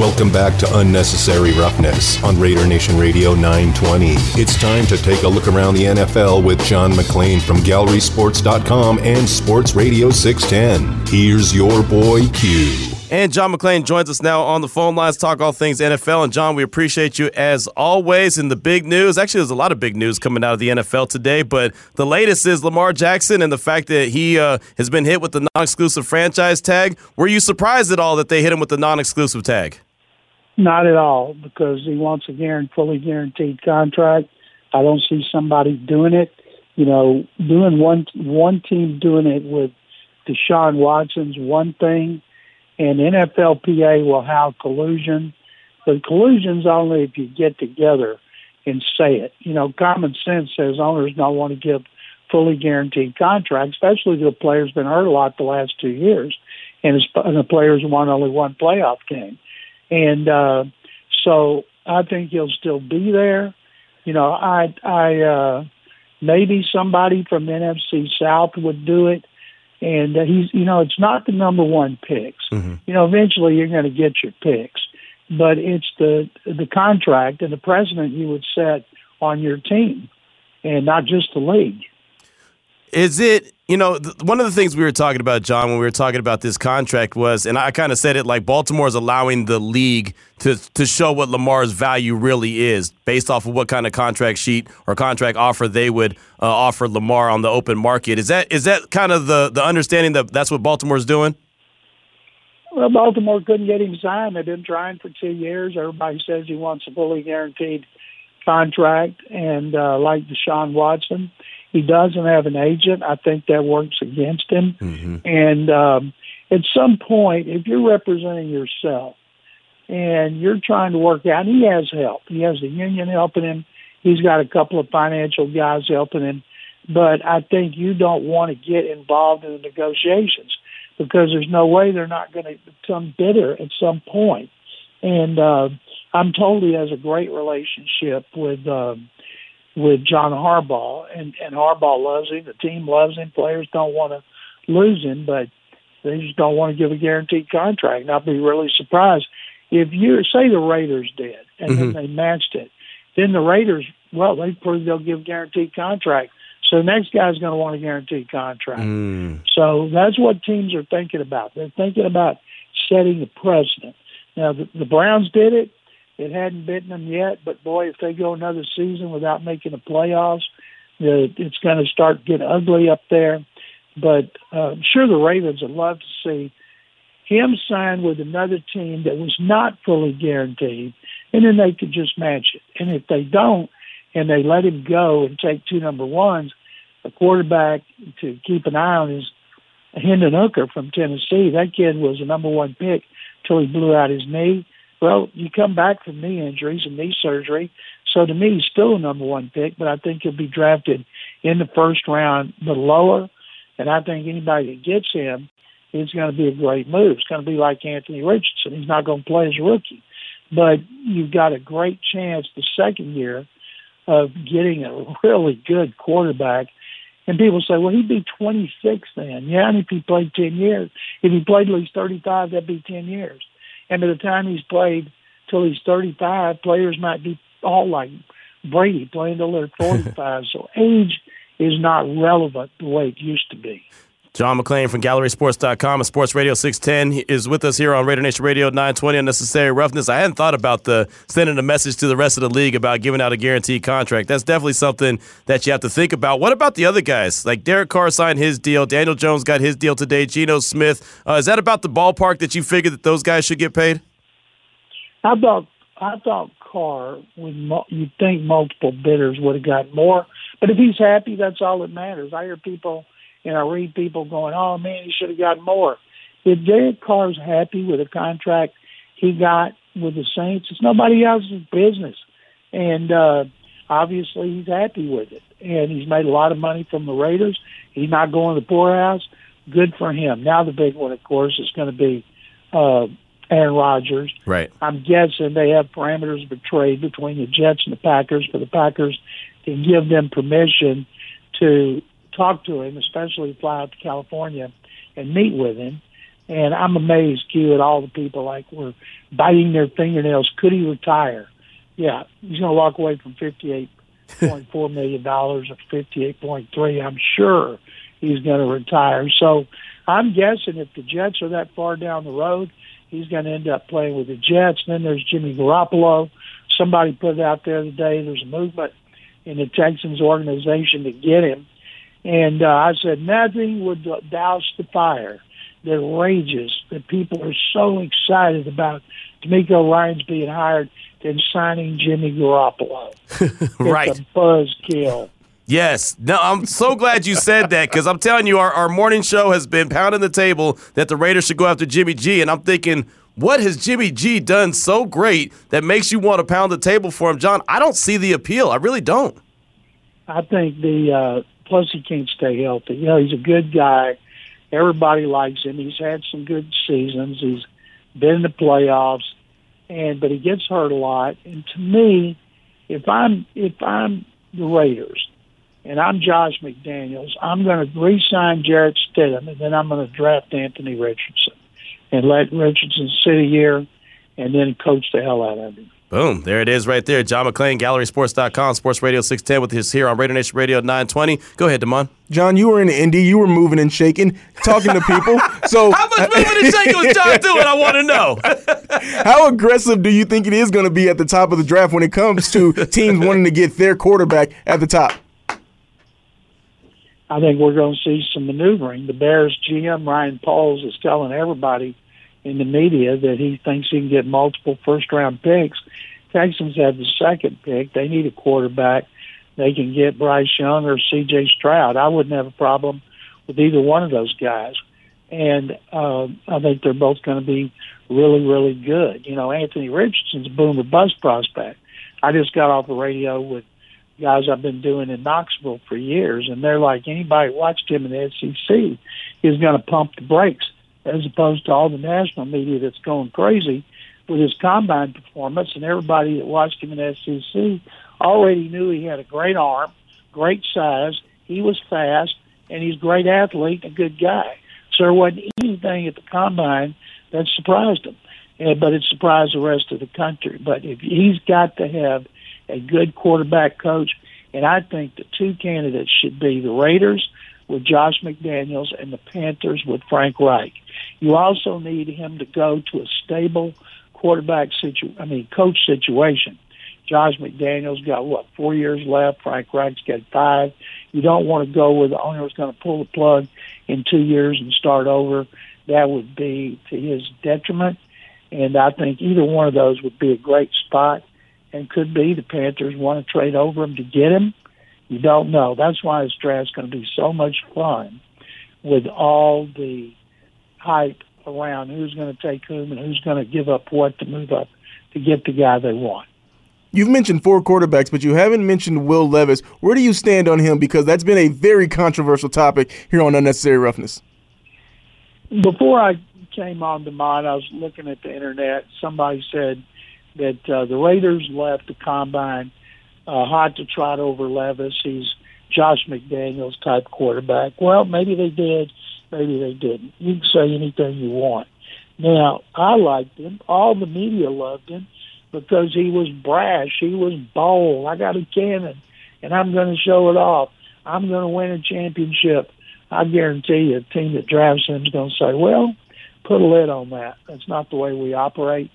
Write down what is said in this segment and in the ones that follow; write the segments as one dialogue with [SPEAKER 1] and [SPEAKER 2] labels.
[SPEAKER 1] Welcome back to Unnecessary Roughness on Raider Nation Radio 920. It's time to take a look around the NFL with John McClain from GallerySports.com and Sports Radio 610. Here's your boy Q.
[SPEAKER 2] And John McClain joins us now on the phone lines, talk all things NFL. And John, we appreciate you as always. In the big news, actually, there's a lot of big news coming out of the NFL today, but the latest is Lamar Jackson and the fact that he uh, has been hit with the non-exclusive franchise tag. Were you surprised at all that they hit him with the non-exclusive tag?
[SPEAKER 3] Not at all, because he wants a guaranteed, fully guaranteed contract. I don't see somebody doing it. You know, doing one one team doing it with Deshaun Watson's one thing and NFLPA will have collusion. But collusion's only if you get together and say it. You know, common sense says owners don't want to give fully guaranteed contracts, especially if the player's been hurt a lot the last two years, and, and the players won only one playoff game. And uh, so I think he'll still be there. You know, I, I, uh, maybe somebody from NFC South would do it and uh, he's you know it's not the number one picks. Mm-hmm. You know, eventually you're going to get your picks, but it's the the contract and the precedent you would set on your team, and not just the league.
[SPEAKER 2] Is it, you know, th- one of the things we were talking about, John, when we were talking about this contract was, and I kind of said it like Baltimore is allowing the league to, to show what Lamar's value really is based off of what kind of contract sheet or contract offer they would uh, offer Lamar on the open market. Is that is that kind of the, the understanding that that's what Baltimore's doing?
[SPEAKER 3] Well, Baltimore couldn't get him signed. They've been trying for two years. Everybody says he wants a fully guaranteed contract, and uh, like Deshaun Watson he doesn't have an agent. I think that works against him. Mm-hmm. And um, at some point, if you're representing yourself and you're trying to work out, he has help. He has the union helping him. He's got a couple of financial guys helping him. But I think you don't want to get involved in the negotiations because there's no way they're not going to become bitter at some point. And uh, I'm told he has a great relationship with um, with John Harbaugh, and and Harbaugh loves him. The team loves him. Players don't want to lose him, but they just don't want to give a guaranteed contract. And I'd be really surprised if you say the Raiders did, and mm-hmm. then they matched it. Then the Raiders, well, they proved they'll give guaranteed contract. So the next guy's going to want a guaranteed contract. Mm. So that's what teams are thinking about. They're thinking about setting the precedent. Now the, the Browns did it. It hadn't bitten them yet, but boy, if they go another season without making the playoffs, it's going to start getting ugly up there. But uh, I'm sure the Ravens would love to see him sign with another team that was not fully guaranteed, and then they could just match it. And if they don't, and they let him go and take two number ones, a quarterback to keep an eye on is Hendon Hooker from Tennessee. That kid was a number one pick till he blew out his knee. Well, you come back from knee injuries and knee surgery. So to me, he's still a number one pick, but I think he'll be drafted in the first round, the lower. And I think anybody that gets him is going to be a great move. It's going to be like Anthony Richardson. He's not going to play as a rookie, but you've got a great chance the second year of getting a really good quarterback. And people say, well, he'd be 26 then. Yeah, and if he played 10 years, if he played at least 35, that'd be 10 years. And by the time he's played till he's 35, players might be all like Brady playing till they're 45. so age is not relevant the way it used to be.
[SPEAKER 2] John McClain from GallerySports.com and Sports Radio 610 is with us here on Raider Nation Radio 920 Unnecessary Roughness. I hadn't thought about the sending a message to the rest of the league about giving out a guaranteed contract. That's definitely something that you have to think about. What about the other guys? Like Derek Carr signed his deal. Daniel Jones got his deal today. Geno Smith. Uh, is that about the ballpark that you figured that those guys should get paid?
[SPEAKER 3] I thought I thought Carr would. You'd think multiple bidders would have got more, but if he's happy, that's all that matters. I hear people – and I read people going, "Oh man, he should have gotten more." If Derek Carr's happy with the contract he got with the Saints, it's nobody else's business, and uh, obviously he's happy with it. And he's made a lot of money from the Raiders. He's not going to the poorhouse. Good for him. Now the big one, of course, is going to be uh, Aaron Rodgers.
[SPEAKER 2] Right.
[SPEAKER 3] I'm guessing they have parameters of trade between the Jets and the Packers for the Packers to give them permission to talk to him, especially fly out to California and meet with him. And I'm amazed, Q, at all the people like were biting their fingernails. Could he retire? Yeah, he's going to walk away from fifty-eight point four million dollars or fifty-eight point three. I'm sure he's going to retire. So I'm guessing if the Jets are that far down the road, he's going to end up playing with the Jets. Then there's Jimmy Garoppolo. Somebody put it out there today. There's a movement in the Texans organization to get him. And uh, I said nothing would douse the fire that rages that people are so excited about DeMeco Ryans being hired than signing Jimmy Garoppolo.
[SPEAKER 2] right.
[SPEAKER 3] It's a buzzkill.
[SPEAKER 2] Yes. No, I'm so glad you said that because I'm telling you, our, our morning show has been pounding the table that the Raiders should go after Jimmy G. And I'm thinking, what has Jimmy G done so great that makes you want to pound the table for him? John, I don't see the appeal. I really don't.
[SPEAKER 3] I think the, uh, plus he can't stay healthy. You know, he's a good guy. Everybody likes him. He's had some good seasons. He's been in the playoffs, and but he gets hurt a lot. And to me, if I'm if I'm the Raiders and I'm Josh McDaniels, I'm going to re-sign Jarrett Stidham, and then I'm going to draft Anthony Richardson and let Richardson sit a year, and then coach the hell out of him.
[SPEAKER 2] Boom. There it is right there. John McClain, GallerySports.com, Sports Radio 610 with his here on Radio Nation Radio 920. Go ahead, Damon.
[SPEAKER 4] John, you were in Indy. You were moving and shaking, talking to people. So
[SPEAKER 2] How much moving and shaking was John doing? I want to know.
[SPEAKER 4] how aggressive do you think it is going to be at the top of the draft when it comes to teams wanting to get their quarterback at the top?
[SPEAKER 3] I think we're going to see some maneuvering. The Bears GM, Ryan Poles, is telling everybody – in the media that he thinks he can get multiple first round picks. Texans have the second pick. They need a quarterback. They can get Bryce Young or C.J. Stroud. I wouldn't have a problem with either one of those guys. And uh, I think they're both going to be really, really good. You know, Anthony Richardson's a boom or bust prospect. I just got off the radio with guys I've been doing in Knoxville for years, and they're like anybody watched him in the SEC is going to pump the brakes as opposed to all the national media that's going crazy with his combine performance. And everybody that watched him in SEC already knew he had a great arm, great size, he was fast, and he's a great athlete a good guy. So there wasn't anything at the combine that surprised him. And, but it surprised the rest of the country. But if he's got to have a good quarterback coach, and I think the two candidates should be the Raiders with Josh McDaniels and the Panthers with Frank Reich. You also need him to go to a stable quarterback situ I mean coach situation. Josh McDaniels got what four years left. Frank Reich's got five. You don't want to go where the owner is going to pull the plug in two years and start over. That would be to his detriment. And I think either one of those would be a great spot, and could be the Panthers want to trade over him to get him. You don't know. That's why this draft's going to be so much fun with all the hype around who's going to take whom and who's going to give up what to move up to get the guy they want.
[SPEAKER 4] You've mentioned four quarterbacks, but you haven't mentioned Will Levis. Where do you stand on him? Because that's been a very controversial topic here on Unnecessary Roughness.
[SPEAKER 3] Before I came on to mine, I was looking at the internet. Somebody said that uh, the Raiders left the combine uh, hot to trot over Levis. He's Josh McDaniels type quarterback. Well, maybe they did maybe they didn't. You can say anything you want. Now, I liked him. All the media loved him because he was brash. He was bold. I got a cannon, and I'm going to show it off. I'm going to win a championship. I guarantee you, a team that drafts him is going to say, well, put a lid on that. That's not the way we operate.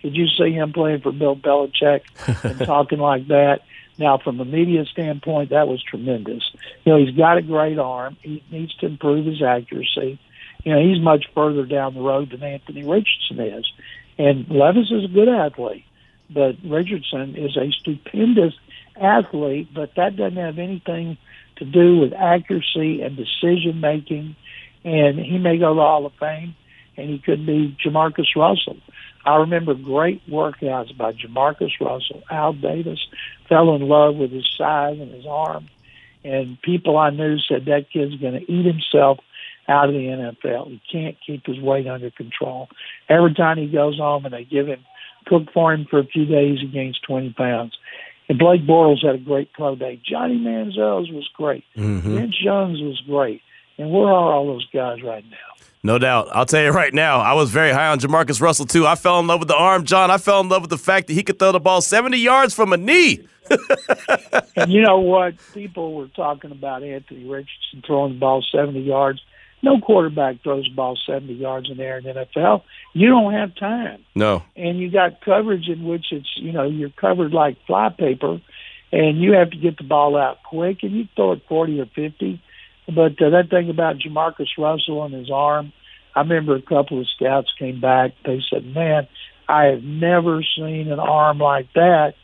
[SPEAKER 3] Could you see him playing for Bill Belichick and talking like that? Now, from a media standpoint, that was tremendous. You know, he's got a great arm. He needs to improve his accuracy. You know, he's much further down the road than Anthony Richardson is. And Levis is a good athlete, but Richardson is a stupendous athlete, but that doesn't have anything to do with accuracy and decision making. And he may go to the Hall of Fame, and he could be JaMarcus Russell. I remember great workouts by JaMarcus Russell. Al Davis fell in love with his size and his arm, and people I knew said that kid's going to eat himself out of the NFL. He can't keep his weight under control. Every time he goes home and they give him cook for him for a few days, he gains 20 pounds. And Blake Bortles had a great pro day. Johnny Manziel's was great. Mm-hmm. Vince Young's was great. And where are all those guys right now?
[SPEAKER 2] No doubt. I'll tell you right now, I was very high on JaMarcus Russell, too. I fell in love with the arm, John. I fell in love with the fact that he could throw the ball 70 yards from a knee.
[SPEAKER 3] and you know what? People were talking about Anthony Richardson throwing the ball 70 yards. No quarterback throws the ball 70 yards in the air in the NFL. You don't have time.
[SPEAKER 2] No.
[SPEAKER 3] And you got coverage in which it's, you know, you're covered like flypaper, and you have to get the ball out quick, and you throw it 40 or 50. But uh, that thing about JaMarcus Russell and his arm, I remember a couple of scouts came back. They said, man, I have never seen an arm like that.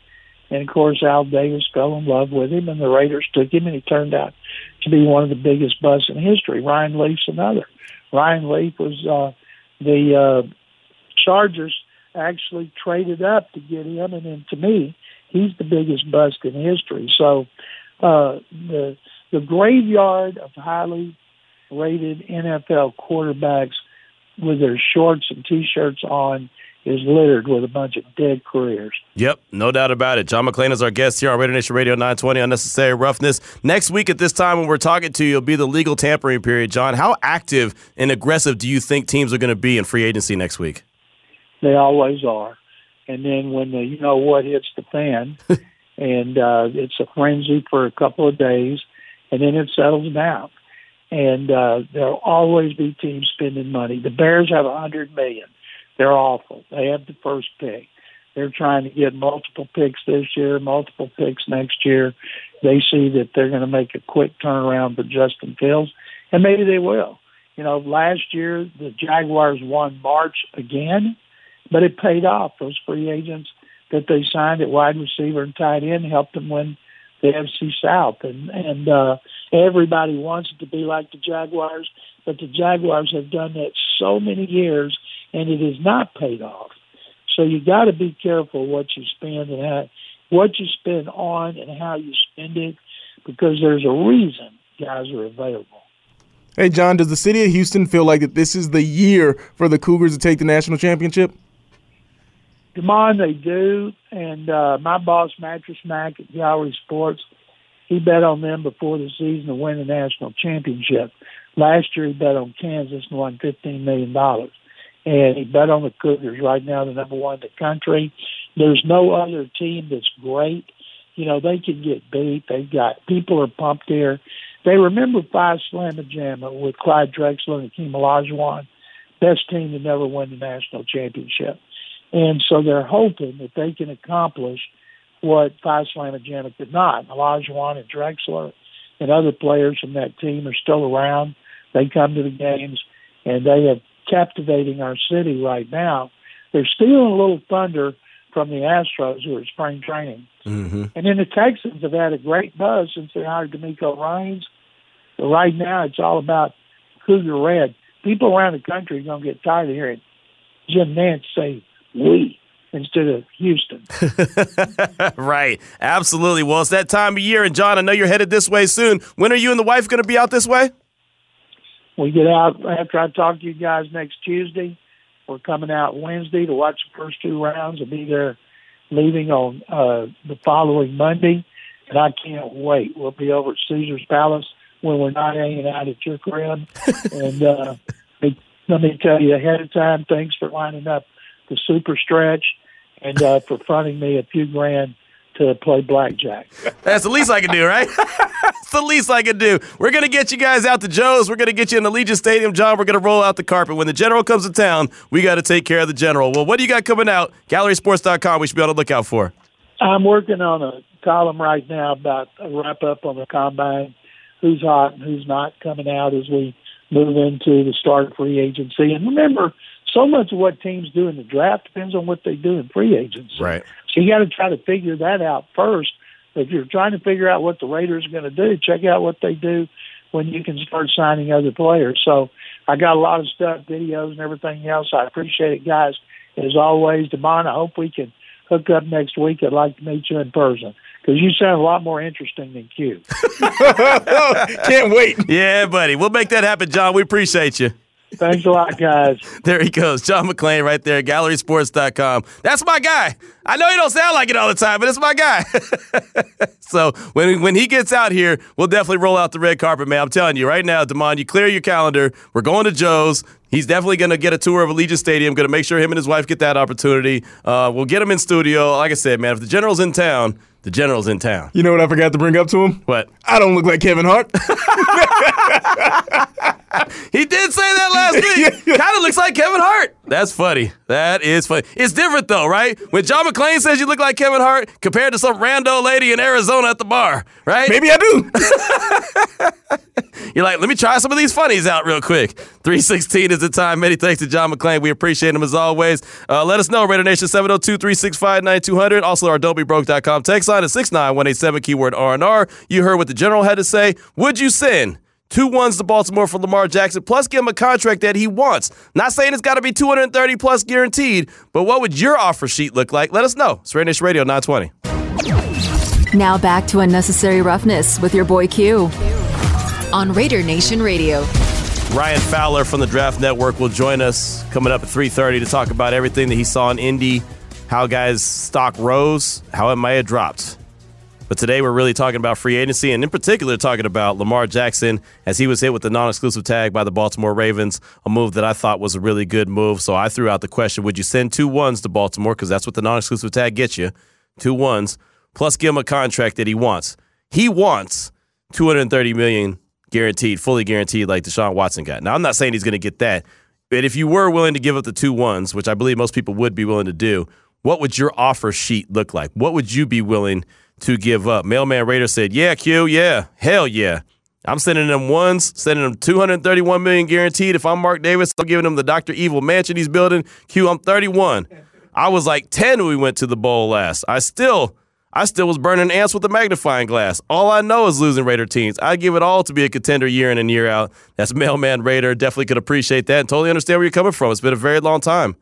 [SPEAKER 3] And of course, Al Davis fell in love with him, and the Raiders took him, and he turned out to be one of the biggest busts in history. Ryan Leaf's another. Ryan Leaf was uh, the uh, Chargers actually traded up to get him, and then to me, he's the biggest bust in history. So uh, the the graveyard of highly rated NFL quarterbacks with their shorts and t-shirts on is littered with a bunch of dead careers.
[SPEAKER 2] Yep, no doubt about it. John McClain is our guest here on Raider Nation Radio 920 Unnecessary Roughness. Next week at this time when we're talking to you, it'll be the legal tampering period. John, how active and aggressive do you think teams are going to be in free agency next week?
[SPEAKER 3] They always are. And then when the you know what hits the fan, and uh, it's a frenzy for a couple of days, and then it settles down. And uh, there'll always be teams spending money. The Bears have a hundred million they're awful. They have the first pick. They're trying to get multiple picks this year, multiple picks next year. They see that they're going to make a quick turnaround for Justin Fields, and maybe they will. You know, last year the Jaguars won March again, but it paid off. Those free agents that they signed at wide receiver and tight end helped them win the AFC South, and and uh, everybody wants it to be like the Jaguars, but the Jaguars have done that so many years and it is not paid off. So you got to be careful what you spend and how, what you spend on and how you spend it, because there's a reason guys are available.
[SPEAKER 4] Hey, John, does the city of Houston feel like that this is the year for the Cougars to take the national championship?
[SPEAKER 3] Demond, they do. And uh, my boss, Mattress Mack at Gallery Sports, he bet on them before the season to win the national championship. Last year, he bet on Kansas and won $15 million and he bet on the Cougars right now, the number one in the country. There's no other team that's great. You know, they can get beat. They've got people are pumped here. They remember Phi Slama Jama with Clyde Drexler and Akeem Olajuwon, best team to never win the national championship. And so they're hoping that they can accomplish what Phi Slama Jama could not. Olajuwon and Drexler and other players from that team are still around. They come to the games and they have captivating our city right now. They're stealing a little thunder from the Astros who are spring training. Mm-hmm. And then the Texans have had a great buzz since they hired DeMeco Ryans. But right now it's all about Cougar Red. People around the country are going to get tired of hearing Jim Nantz say we instead of Houston.
[SPEAKER 2] right. Absolutely. Well, it's that time of year. And John, I know you're headed this way soon. When are you and the wife going to be out this way?
[SPEAKER 3] We get out after I talk to you guys next Tuesday. We're coming out Wednesday to watch the first two rounds. We'll be there leaving on uh, the following Monday, and I can't wait. We'll be over at Caesar's Palace when we're not hanging out at your crib. and uh, let me tell you ahead of time, thanks for lining up the super stretch and uh, for fronting me a few grand to play blackjack.
[SPEAKER 2] That's the least I can do, right? That's the least I can do. We're going to get you guys out to Joe's. We're going to get you in Allegiant Stadium, John. We're going to roll out the carpet. When the general comes to town, we got to take care of the general. Well, what do you got coming out? GallerySports.com, we should be able to look out for.
[SPEAKER 3] I'm working on a column right now about a wrap up on the combine, who's hot and who's not coming out as we move into the start of free agency. And remember, so much of what teams do in the draft depends on what they do in free agency.
[SPEAKER 2] Right.
[SPEAKER 3] So you got to try to figure that out first. If you're trying to figure out what the Raiders are going to do, check out what they do when you can start signing other players. So I got a lot of stuff, videos and everything else. I appreciate it, guys. As always, Demond, I hope we can hook up next week. I'd like to meet you in person because you sound a lot more interesting than Q.
[SPEAKER 4] Can't wait.
[SPEAKER 2] Yeah, buddy. We'll make that happen, John. We appreciate you.
[SPEAKER 3] Thanks a lot, guys.
[SPEAKER 2] There he goes. John McClain right there, gallerysports.com. That's my guy. I know he don't sound like it all the time, but it's my guy. so when when he gets out here, we'll definitely roll out the red carpet, man. I'm telling you right now, Damon, you clear your calendar. We're going to Joe's. He's definitely going to get a tour of Allegiant Stadium. Going to make sure him and his wife get that opportunity. Uh, we'll get him in studio. Like I said, man, if the general's in town, the general's in town.
[SPEAKER 4] You know what I forgot to bring up to him?
[SPEAKER 2] What?
[SPEAKER 4] I don't look like Kevin Hart.
[SPEAKER 2] he did say that last week. kind of looks like Kevin Hart. That's funny. That is funny. It's different though, right? When John McClain says you look like Kevin Hart compared to some rando lady in Arizona at the bar, right?
[SPEAKER 4] Maybe I do.
[SPEAKER 2] You're like, let me try some of these funnies out real quick. 316 is the time. Many thanks to John McClain. We appreciate him as always. Uh, let us know, Raider Nation 702 365 9200. Also, our don'tbebroke.com text line is 69187 keyword R&R. You heard what the general had to say. Would you send two ones to Baltimore for Lamar Jackson, plus give him a contract that he wants. Not saying it's got to be 230 plus guaranteed, but what would your offer sheet look like? Let us know. It's Nation Radio 920.
[SPEAKER 5] Now back to unnecessary roughness with your boy Q
[SPEAKER 6] on Raider Nation Radio.
[SPEAKER 2] Ryan Fowler from the Draft Network will join us coming up at 3:30 to talk about everything that he saw in Indy, how guys' stock rose, how it may have dropped. But today we're really talking about free agency and in particular talking about Lamar Jackson as he was hit with the non-exclusive tag by the Baltimore Ravens, a move that I thought was a really good move. So I threw out the question, would you send two ones to Baltimore because that's what the non-exclusive tag gets you, two ones, plus give him a contract that he wants. He wants 230 million guaranteed, fully guaranteed, like Deshaun Watson got. Now, I'm not saying he's going to get that, but if you were willing to give up the two ones, which I believe most people would be willing to do, what would your offer sheet look like? What would you be willing to give up? Mailman Raider said, "Yeah, Q, yeah, hell yeah." I'm sending them ones, sending them 231 million guaranteed. If I'm Mark Davis, I'm giving them the Dr. Evil mansion he's building. Q, I'm 31. I was like 10 when we went to the bowl last. I still I still was burning ants with a magnifying glass. All I know is losing Raider teams. I give it all to be a contender year in and year out. That's Mailman Raider. Definitely could appreciate that and totally understand where you're coming from. It's been a very long time.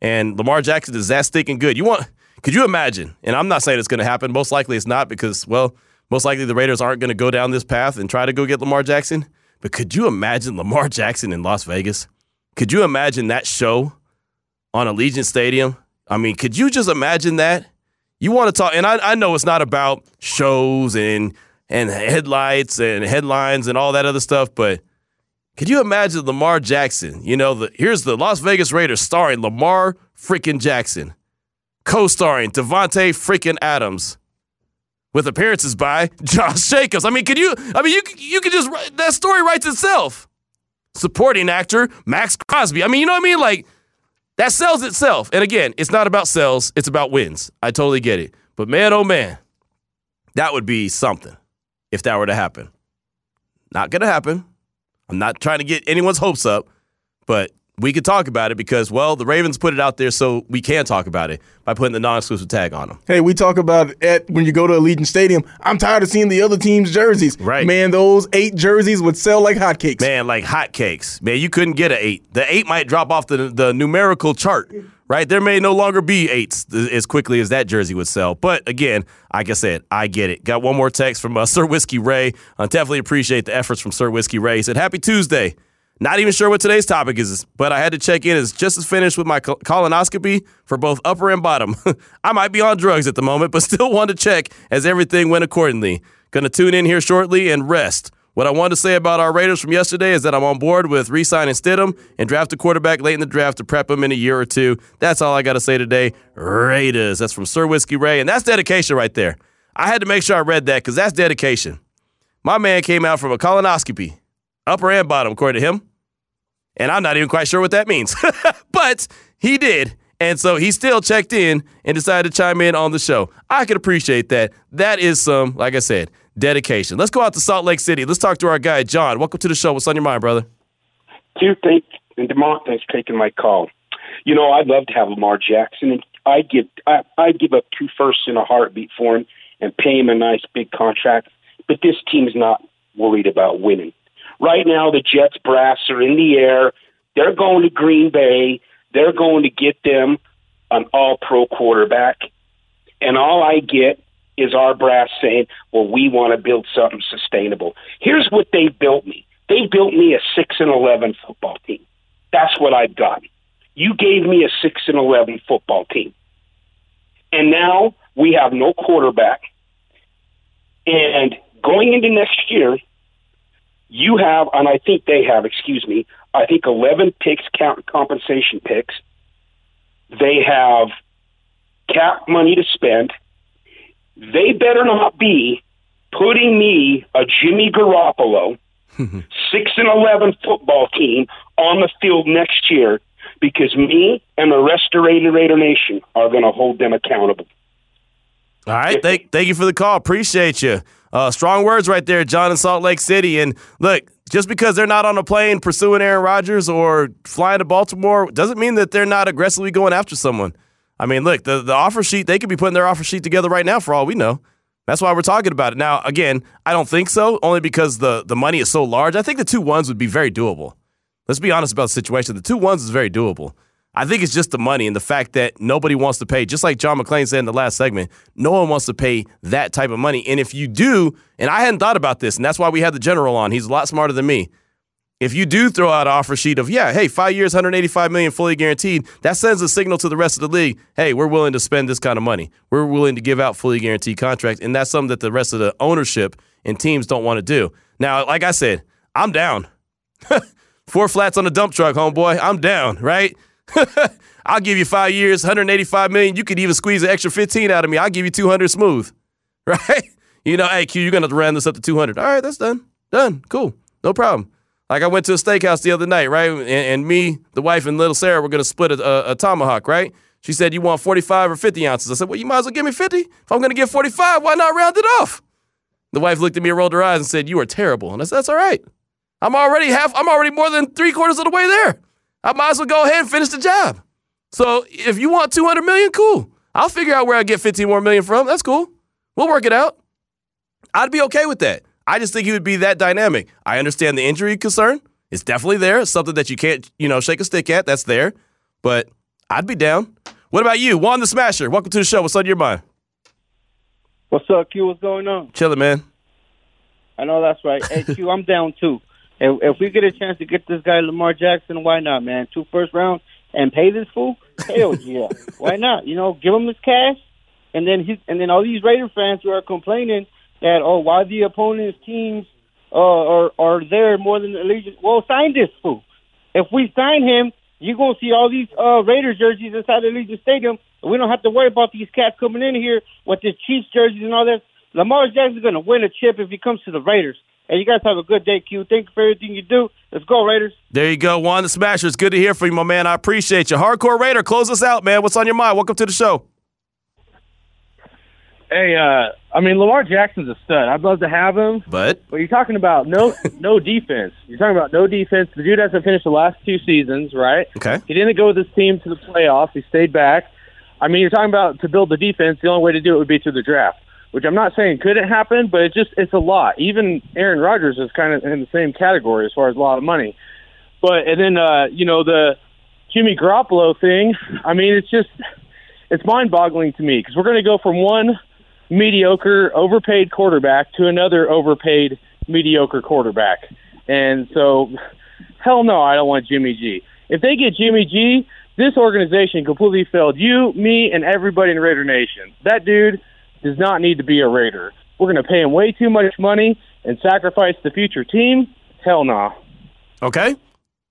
[SPEAKER 2] And Lamar Jackson is that stinking good. You want could you imagine? And I'm not saying it's going to happen. Most likely it's not because, well, most likely the Raiders aren't going to go down this path and try to go get Lamar Jackson. But could you imagine Lamar Jackson in Las Vegas? Could you imagine that show on Allegiant Stadium? I mean, could you just imagine that? You want to talk, and I, I know it's not about shows and and headlights and headlines and all that other stuff, but could you imagine Lamar Jackson? You know, the, here's the Las Vegas Raiders starring Lamar freaking Jackson, co-starring Davante freaking Adams, with appearances by Josh Jacobs. I mean, could you? I mean, you you could just that story writes itself. Supporting actor Maxx Crosby. I mean, you know what I mean? Like that sells itself. And again, it's not about sales, it's about wins. I totally get it. But man, oh man, that would be something if that were to happen. Not to happen. I'm not trying to get anyone's hopes up, but we could talk about it because, well, the Ravens put it out there so we can talk about it by putting the non-exclusive tag on them.
[SPEAKER 4] Hey, we talk about it at when you go to Allegiant Stadium. I'm tired of seeing the other team's jerseys.
[SPEAKER 2] Right.
[SPEAKER 4] Man, those eight jerseys would sell like hotcakes.
[SPEAKER 2] Man, like hotcakes. Man, you couldn't get an eight. The eight might drop off the, the numerical chart, right? There may no longer be eights as quickly as that jersey would sell. But again, like I said, I get it. Got one more text from uh, Sir Whiskey Ray. I definitely appreciate the efforts from Sir Whiskey Ray. He said, Happy Tuesday. Not even sure what today's topic is, but I had to check in. It's just as finished with my colonoscopy for both upper and bottom. I might be on drugs at the moment, but still want to check as everything went accordingly. Gonna tune in here shortly and rest. What I wanted to say about our Raiders from yesterday is that I'm on board with re-signing Stidham and draft a quarterback late in the draft to prep him in a year or two. That's all I got to say today. Raiders. That's from Sir Whiskey Ray, and that's dedication right there. I had to make sure I read that because that's dedication. My man came out from a colonoscopy, upper and bottom, according to him. And I'm not even quite sure what that means. but he did. And so he still checked in and decided to chime in on the show. I could appreciate that. That is some, like I said, dedication. Let's go out to Salt Lake City. Let's talk to our guy, John. Welcome to the show. What's on your mind, brother?
[SPEAKER 7] Q, thank, and DeMont, thanks for taking my call. You know, I'd love to have Lamar Jackson. And I'd give, I, I'd give up two firsts in a heartbeat for him and pay him a nice big contract. But this team's not worried about winning. Right now, the Jets brass are in the air. They're going to Green Bay. They're going to get them an all pro quarterback. And all I get is our brass saying, well, we want to build something sustainable. Here's what they built me they built me a 6 and 11 football team. That's what I've got. You gave me a 6 and 11 football team. And now we have no quarterback. And going into next year, you have, and I think they have, excuse me, I think 11 picks, count compensation picks. They have cap money to spend. They better not be putting me, a Jimmy Garoppolo, 6 and 11 football team on the field next year because me and the rest of Raider Raider Nation are going to hold them accountable.
[SPEAKER 2] All right, thank thank you for the call. Appreciate you. Uh, strong words right there, John in Salt Lake City. And look, just because they're not on a plane pursuing Aaron Rodgers or flying to Baltimore doesn't mean that they're not aggressively going after someone. I mean, look, the, the offer sheet, they could be putting their offer sheet together right now for all we know. That's why we're talking about it. Now, again, I don't think so, only because the, the money is so large. I think the two ones would be very doable. Let's be honest about the situation. The two ones is very doable. I think it's just the money and the fact that nobody wants to pay, just like John McClain said in the last segment, no one wants to pay that type of money. And if you do, and I hadn't thought about this, and that's why we had the general on, he's a lot smarter than me. If you do throw out an offer sheet of, yeah, hey, five years, 185 million fully guaranteed, that sends a signal to the rest of the league, hey, we're willing to spend this kind of money. We're willing to give out fully guaranteed contracts. And that's something that the rest of the ownership and teams don't want to do. Now, like I said, I'm down. Four flats on a dump truck, homeboy. I'm down, right? I'll give you five years, 185 million. You could even squeeze an extra 15 out of me. I'll give you 200 smooth, right? You know, hey, Q, you're going to round this up to 200. All right, that's done. Done. Cool. No problem. Like I went to a steakhouse the other night, right? And, and me, the wife, and little Sarah were going to split a, a, a, tomahawk, right? She said, You want 45 or 50 ounces? I said, Well, you might as well give me 50. If I'm going to get 45, why not round it off? The wife looked at me and rolled her eyes and said, You are terrible. And I said, That's all right. I'm already half, I'm already more than three quarters of the way there. I might as well go ahead and finish the job. So if you want 200 million, cool. I'll figure out where I get 15 more million from. That's cool. We'll work it out. I'd be okay with that. I just think he would be that dynamic. I understand the injury concern. It's definitely there. It's something that you can't, you know, shake a stick at. That's there. But I'd be down. What about you? Juan the Smasher. Welcome to the show. What's on your mind?
[SPEAKER 8] What's up, Q? What's going on?
[SPEAKER 2] Chilling, man.
[SPEAKER 8] I know that's right. Hey, Q, I'm down too. If, if we get a chance to get this guy Lamar Jackson, why not, man? Two first rounds and pay this fool? Hell yeah. why not? You know, give him his cash, and then he, and then all these Raider fans who are complaining that oh, why the opponent's teams uh, are are there more than the Allegiant? Well, sign this fool. If we sign him, you're gonna see all these uh, Raiders jerseys inside the Allegiant Stadium. We don't have to worry about these cats coming in here with the Chiefs jerseys and all that. Lamar Jackson's gonna win a chip if he comes to the Raiders. Hey, you guys have a good day, Q. Thank you for everything you do. Let's go, Raiders.
[SPEAKER 2] There you go, Juan the Smasher. It's good to hear from you, my man. I appreciate you. Hardcore Raider, close us out, man. What's on your mind? Welcome to the show.
[SPEAKER 9] Hey, uh, I mean Lamar Jackson's a stud. I'd love to have him,
[SPEAKER 2] but
[SPEAKER 9] but you're talking about no no defense. You're talking about no defense. The dude hasn't finished the last two seasons, right?
[SPEAKER 2] Okay.
[SPEAKER 9] He didn't go with his team to the playoffs. He stayed back. I mean, you're talking about to build the defense. The only way to do it would be through the draft which I'm not saying couldn't happen, but it just it's a lot. Even Aaron Rodgers is kind of in the same category as far as a lot of money. But and then uh, you know the Jimmy Garoppolo thing. I mean, it's just it's mind-boggling to me because we're going to go from one mediocre, overpaid quarterback to another overpaid, mediocre quarterback, and so hell no, I don't want Jimmy G. If they get Jimmy G, this organization completely failed you, me, and everybody in Raider Nation. That dude does not need to be a Raider. We're going to pay him way too much money and sacrifice the future team. Hell no. Nah.
[SPEAKER 2] Okay,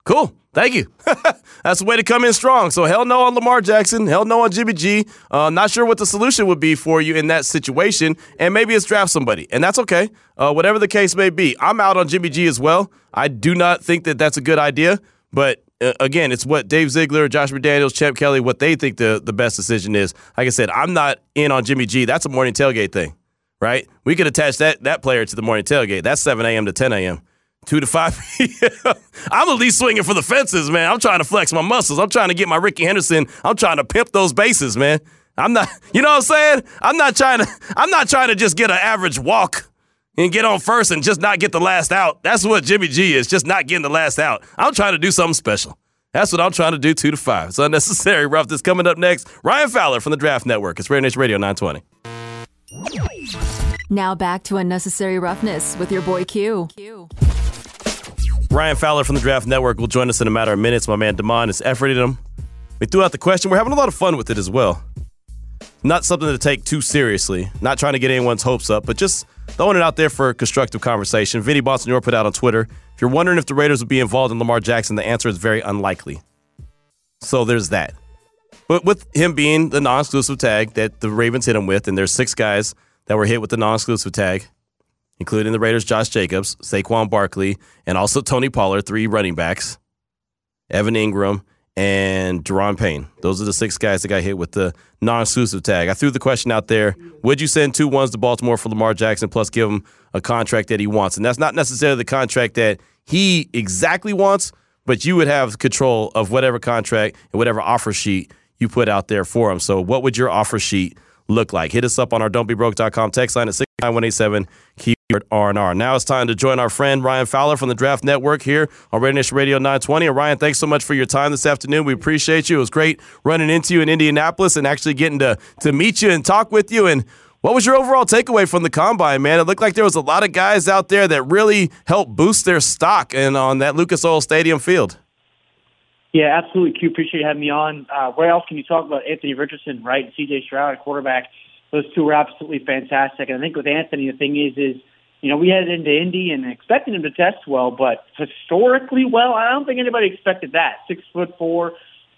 [SPEAKER 2] cool. Thank you. That's the way to come in strong. So hell no on Lamar Jackson. Hell no on Jimmy G. Uh, not sure what the solution would be for you in that situation, and maybe it's draft somebody, and that's okay. Uh, whatever the case may be, I'm out on Jimmy G as well. I do not think that that's a good idea, but again, it's what Dave Ziegler, Josh McDaniels, Champ Kelly, what they think the, the best decision is. Like I said, I'm not in on Jimmy G. That's a morning tailgate thing, right? We could attach that that player to the morning tailgate. That's 7 a.m. to 10 a.m. 2 to 5 p.m. I'm at least swinging for the fences, man. I'm trying to flex my muscles. I'm trying to get my Rickey Henderson. I'm trying to pimp those bases, man. I'm not, you know what I'm saying? I'm not trying to, I'm not trying to just get an average walk and get on first and just not get the last out. That's what Jimmy G is, just not getting the last out. I'm trying to do something special. That's what I'm trying to do, two to five. It's unnecessary roughness. Coming up next, Ryan Fowler from the Draft Network. It's Raider Nation Radio 920.
[SPEAKER 5] Now back to unnecessary roughness with your boy Q. Q.
[SPEAKER 2] Ryan Fowler from the Draft Network will join us in a matter of minutes. My man Damon is efforting him. We threw out the question. We're having a lot of fun with it as well. Not something to take too seriously. Not trying to get anyone's hopes up, but just throwing it out there for constructive conversation. Vinny Bonsignore put out on Twitter. If you're wondering if the Raiders would be involved in Lamar Jackson, the answer is very unlikely. So there's that. But with him being the non-exclusive tag that the Ravens hit him with, and there's six guys that were hit with the non-exclusive tag, including the Raiders' Josh Jacobs, Saquon Barkley, and also Tony Pollard, three running backs, Evan Engram, and Da'Ron Payne. Those are the six guys that got hit with the non-exclusive tag. I threw the question out there: Would you send two ones to Baltimore for Lamar Jackson, plus give him a contract that he wants? And that's not necessarily the contract that he exactly wants, but you would have control of whatever contract and whatever offer sheet you put out there for him. So, what would your offer sheet look like? Hit us up on our don'tbebroke.com text line at 69187 keyword R&R. Now it's time to join our friend Ryan Fowler from the Draft Network here on Nation Radio 920. And Ryan, thanks so much for your time this afternoon. We appreciate you. It was great running into you in Indianapolis and actually getting to to meet you and talk with you and what was your overall takeaway from the combine, man? It looked like there was a lot of guys out there that really helped boost their stock and on that Lucas Oil Stadium field.
[SPEAKER 10] Yeah, absolutely. Q, appreciate you having me on. Uh, where else can you talk about Anthony Richardson, right? And CJ Stroud, quarterback. Those two were absolutely fantastic. And I think with Anthony, the thing is, is you know, we headed into Indy and expected him to test well, but historically well, I don't think anybody expected that. Six foot four,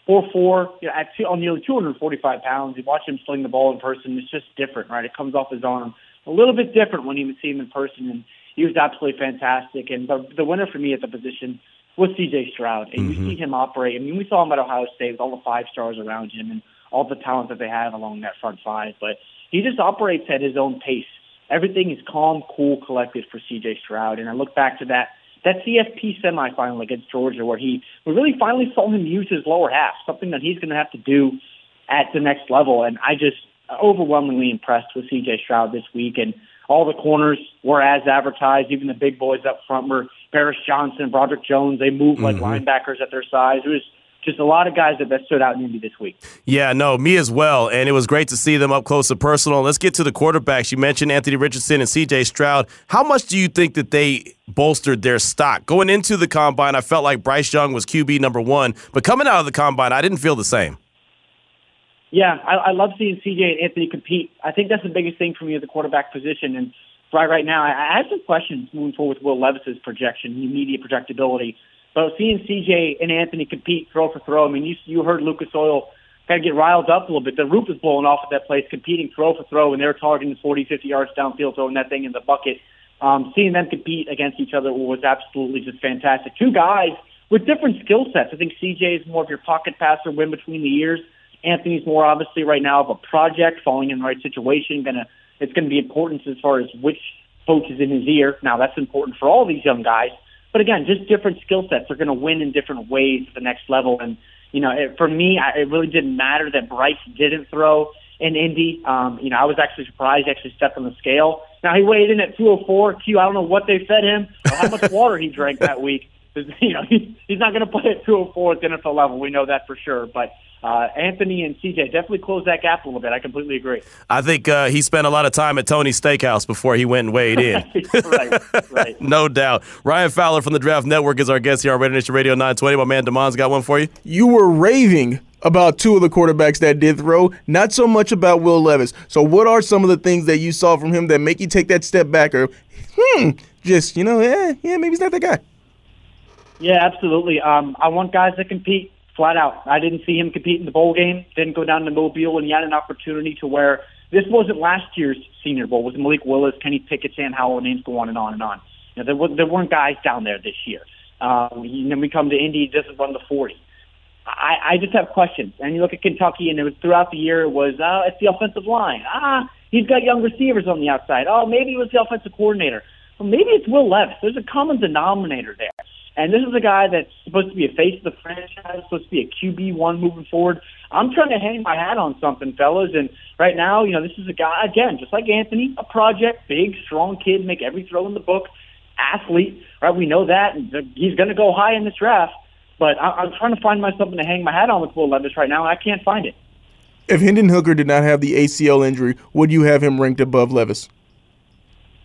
[SPEAKER 10] four four, you know, at two, on nearly 245 pounds. You watch him sling the ball in person; it's just different, right? It comes off his arm a little bit different when you see him in person, and he was absolutely fantastic. And the, the winner for me at the position was C.J. Stroud, and mm-hmm. you see him operate. I mean, we saw him at Ohio State with all the five stars around him and all the talent that they have along that front five, but he just operates at his own pace. Everything is calm, cool, collected for C.J. Stroud, and I look back to that that CFP semifinal against Georgia, where he we really finally saw him use his lower half, something that he's going to have to do at the next level. And I just overwhelmingly impressed with CJ Stroud this week, and all the corners were as advertised. Even the big boys up front were Paris Johnson, Broderick Jones. They moved like mm-hmm. linebackers at their size. It was just a lot of guys that, that stood out in Indy this week.
[SPEAKER 2] Yeah, no, me as well. And it was great to see them up close and personal. Let's get to the quarterbacks. You mentioned Anthony Richardson and CJ Stroud. How much do you think that they bolstered their stock? Going into the combine, I felt like Bryce Young was QB number one, but coming out of the combine, I didn't feel the same.
[SPEAKER 10] Yeah, I, I love seeing CJ and Anthony compete. I think that's the biggest thing for me at the quarterback position. And right right now, I, I have some questions moving forward with Will Levis's projection, immediate projectability. But seeing CJ and Anthony compete throw for throw, I mean, you you heard Lucas Oil kind of get riled up a little bit. The roof is blowing off at that place, competing throw for throw, and they're targeting 40, 50 yards downfield, throwing that thing in the bucket. Um, seeing them compete against each other was absolutely just fantastic. Two guys with different skill sets. I think CJ is more of your pocket passer, win between the ears. Anthony's more obviously right now of a project, falling in the right situation. Gonna it's going to be important as far as which coach is in his ear. Now that's important for all these young guys. But again, just different skill sets are going to win in different ways at the next level. And you know, it, for me, I, it really didn't matter that Bryce didn't throw in Indy. Um, you know, I was actually surprised he actually stepped on the scale. Now he weighed in at 204. Q, I don't know what they fed him or how much water he drank that week. You know, he, he's not going to play at 204 at the NFL level. We know that for sure. But uh, Anthony and CJ definitely closed that gap a little bit. I completely agree.
[SPEAKER 2] I think uh, he spent a lot of time at Tony's Steakhouse before he went and weighed in.
[SPEAKER 10] right, right.
[SPEAKER 2] no doubt. Ryan Fowler from the Draft Network is our guest here on Radio Nation Radio 920. My man Damon's got one for you.
[SPEAKER 4] You were raving about two of the quarterbacks that did throw, not so much about Will Levis. So, what are some of the things that you saw from him that make you take that step back, or hmm, just you know, yeah, yeah, maybe he's not that guy.
[SPEAKER 10] Yeah, absolutely. Um, I want guys that compete flat out. I didn't see him compete in the bowl game. Didn't go down to Mobile, and he had an opportunity to where this wasn't last year's Senior Bowl. It was Malik Willis, Kenny Pickett, Sam Howell, names go on and on and on. You know, there, were, there weren't guys down there this year. Um, and then we come to Indy, doesn't run the 40. I, I just have questions. And you look at Kentucky, and it was throughout the year it was, uh, it's the offensive line. Ah, he's got young receivers on the outside. Oh, maybe it was the offensive coordinator. Well, maybe it's Will Levis. There's a common denominator there. And this is a guy that's supposed to be a face of the franchise, supposed to be a QB one moving forward. I'm trying to hang my hat on something, fellas. And right now, you know, this is a guy again, just like Anthony, a project, big, strong kid, make every throw in the book, athlete. Right, we know that, and he's going to go high in this draft. But I'm trying to find myself something to hang my hat on with Will Levis right now, and I can't find it.
[SPEAKER 4] If Hendon Hooker did not have the ACL injury, would you have him ranked above Levis?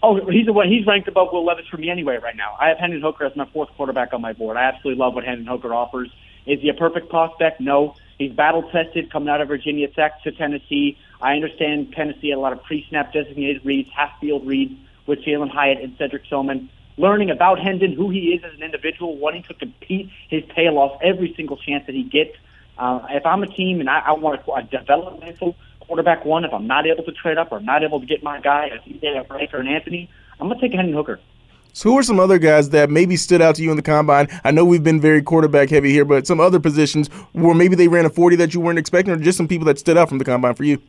[SPEAKER 10] Oh, he's the. He's ranked above Will Levis for me anyway right now. I have Hendon Hooker as my fourth quarterback on my board. I absolutely love what Hendon Hooker offers. Is he a perfect prospect? No. He's battle tested coming out of Virginia Tech to Tennessee. I understand Tennessee had a lot of pre-snap designated reads, half-field reads with Jalin Hyatt and Cedric Tillman. Learning about Hendon, who he is as an individual, wanting to compete his tail off every single chance that he gets. Uh, if I'm a team and I, I want a, a developmental quarterback one, if I'm not able to trade up or not able to get my guy, a CJ Breaker and Anthony, I'm going to take Hendon Hooker.
[SPEAKER 4] So who are some other guys that maybe stood out to you in the combine? I know we've been very quarterback heavy here, but some other positions where maybe they ran a 40 that you weren't expecting, or just some people that stood out from the combine for you?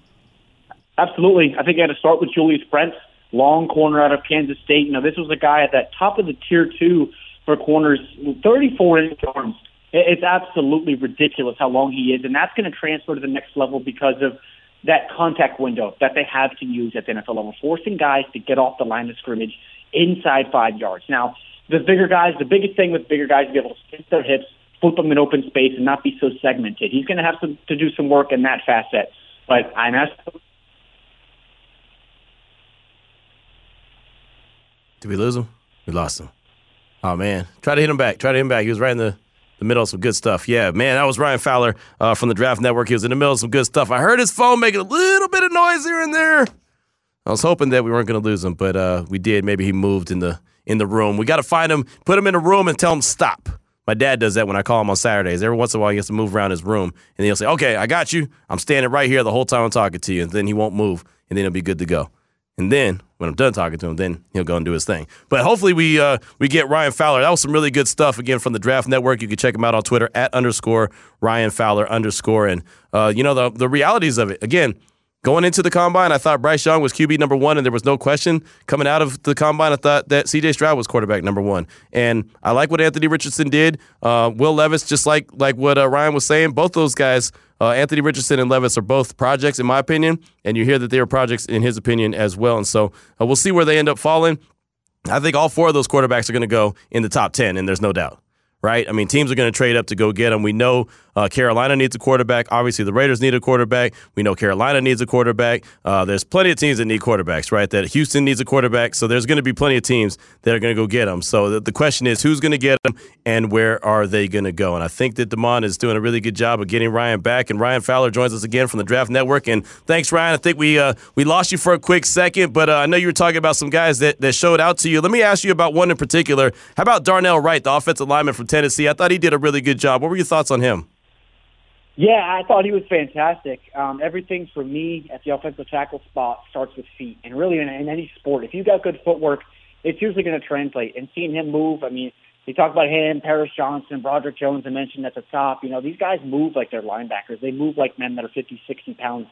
[SPEAKER 10] Absolutely. I think I had to start with Julius Brents, long corner out of Kansas State. You know, this was a guy at that top of the tier two for corners, 34 inch arms. It's absolutely ridiculous how long he is, and that's going to transfer to the next level because of that contact window that they have to use at the NFL level, forcing guys to get off the line of scrimmage inside five yards. Now, the bigger guys, the biggest thing with bigger guys is be able to stick their hips, flip them in open space, and not be so segmented. He's going to have some, to do some work in that facet. But I'm asking.
[SPEAKER 2] Did we lose him? We lost him. Oh man, try to hit him back. Try to hit him back. He was right in the the middle of some good stuff. Yeah, man, that was Ryan Fowler uh, from the Draft Network. He was in the middle of some good stuff. I heard his phone making a little bit of noise here and there. I was hoping that we weren't going to lose him, but uh, we did. Maybe he moved in the in the room. We got to find him, put him in a room, and tell him stop. My dad does that when I call him on Saturdays. Every once in a while, he has to move around his room, and he'll say, "Okay, I got you. I'm standing right here the whole time I'm talking to you." And then he won't move, and then he'll be good to go. And then when I'm done talking to him, then he'll go and do his thing. But hopefully we uh, we get Ryan Fowler. That was some really good stuff again from the Draft Network. You can check him out on Twitter at underscore Ryan Fowler underscore. And uh, you know the the realities of it again. Going into the combine, I thought Bryce Young was QB number one, and there was no question. Coming out of the combine, I thought that CJ Stroud was quarterback number one. And I like what Anthony Richardson did. Uh, Will Levis, just like like what uh, Ryan was saying, both those guys, uh, Anthony Richardson and Levis, are both projects in my opinion. And you hear that they are projects in his opinion as well. And so uh, we'll see where they end up falling. I think all four of those quarterbacks are going to go in the top 10, and there's no doubt right? I mean, teams are going to trade up to go get them. We know uh, Carolina needs a quarterback. Obviously, the Raiders need a quarterback. We know Carolina needs a quarterback. Uh, there's plenty of teams that need quarterbacks, right? That Houston needs a quarterback. So there's going to be plenty of teams that are going to go get them. So the, the question is, who's going to get them and where are they going to go? And I think that DeMond is doing a really good job of getting Ryan back. And Ryan Fowler joins us again from the Draft Network. And thanks, Ryan. I think we uh, we lost you for a quick second, but uh, I know you were talking about some guys that, that showed out to you. Let me ask you about one in particular. How about Darnell Wright, the offensive lineman from Tennessee? I thought he did a really good job. What were your thoughts on him?
[SPEAKER 10] Yeah, I thought he was fantastic. Um, everything for me at the offensive tackle spot starts with feet, and really in, in any sport, if you got good footwork, it's usually going to translate. And seeing him move, I mean, you talk about him, Paris Johnson, Broderick Jones, I mentioned at the top. You know, these guys move like they're linebackers. They move like men that are 50, 60 pounds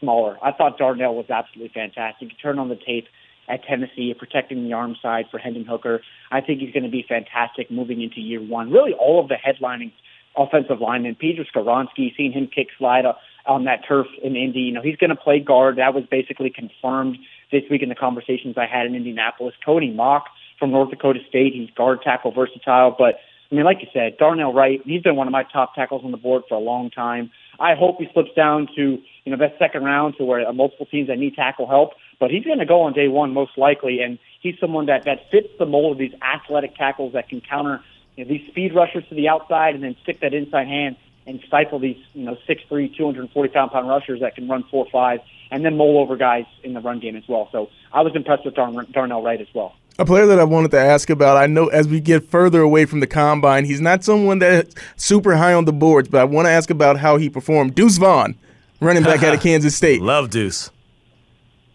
[SPEAKER 10] smaller. I thought Darnell was absolutely fantastic. You turn on the tape at Tennessee, protecting the arm side for Hendon Hooker. I think he's going to be fantastic moving into year one. Really, all of the headlining offensive linemen, Peter Skoronski, seeing him kick slide on that turf in Indy. You know, he's going to play guard. That was basically confirmed this week in the conversations I had in Indianapolis. Cody Mauch from North Dakota State, he's guard tackle versatile. But I mean, like you said, Darnell Wright, he's been one of my top tackles on the board for a long time. I hope he slips down to you know that second round to where uh, multiple teams that need tackle help. But he's going to go on day one most likely, and he's someone that that fits the mold of these athletic tackles that can counter you know, these speed rushers to the outside and then stick that inside hand and stifle these you know six three, two hundred forty pound pound rushers that can run four five and then mull over guys in the run game as well. So I was impressed with Darn- Darnell Wright as well.
[SPEAKER 4] A player that I wanted to ask about, I know as we get further away from the combine, he's not someone that's super high on the boards, but I want to ask about how he performed. Deuce Vaughn, running back out of Kansas State.
[SPEAKER 2] Love Deuce.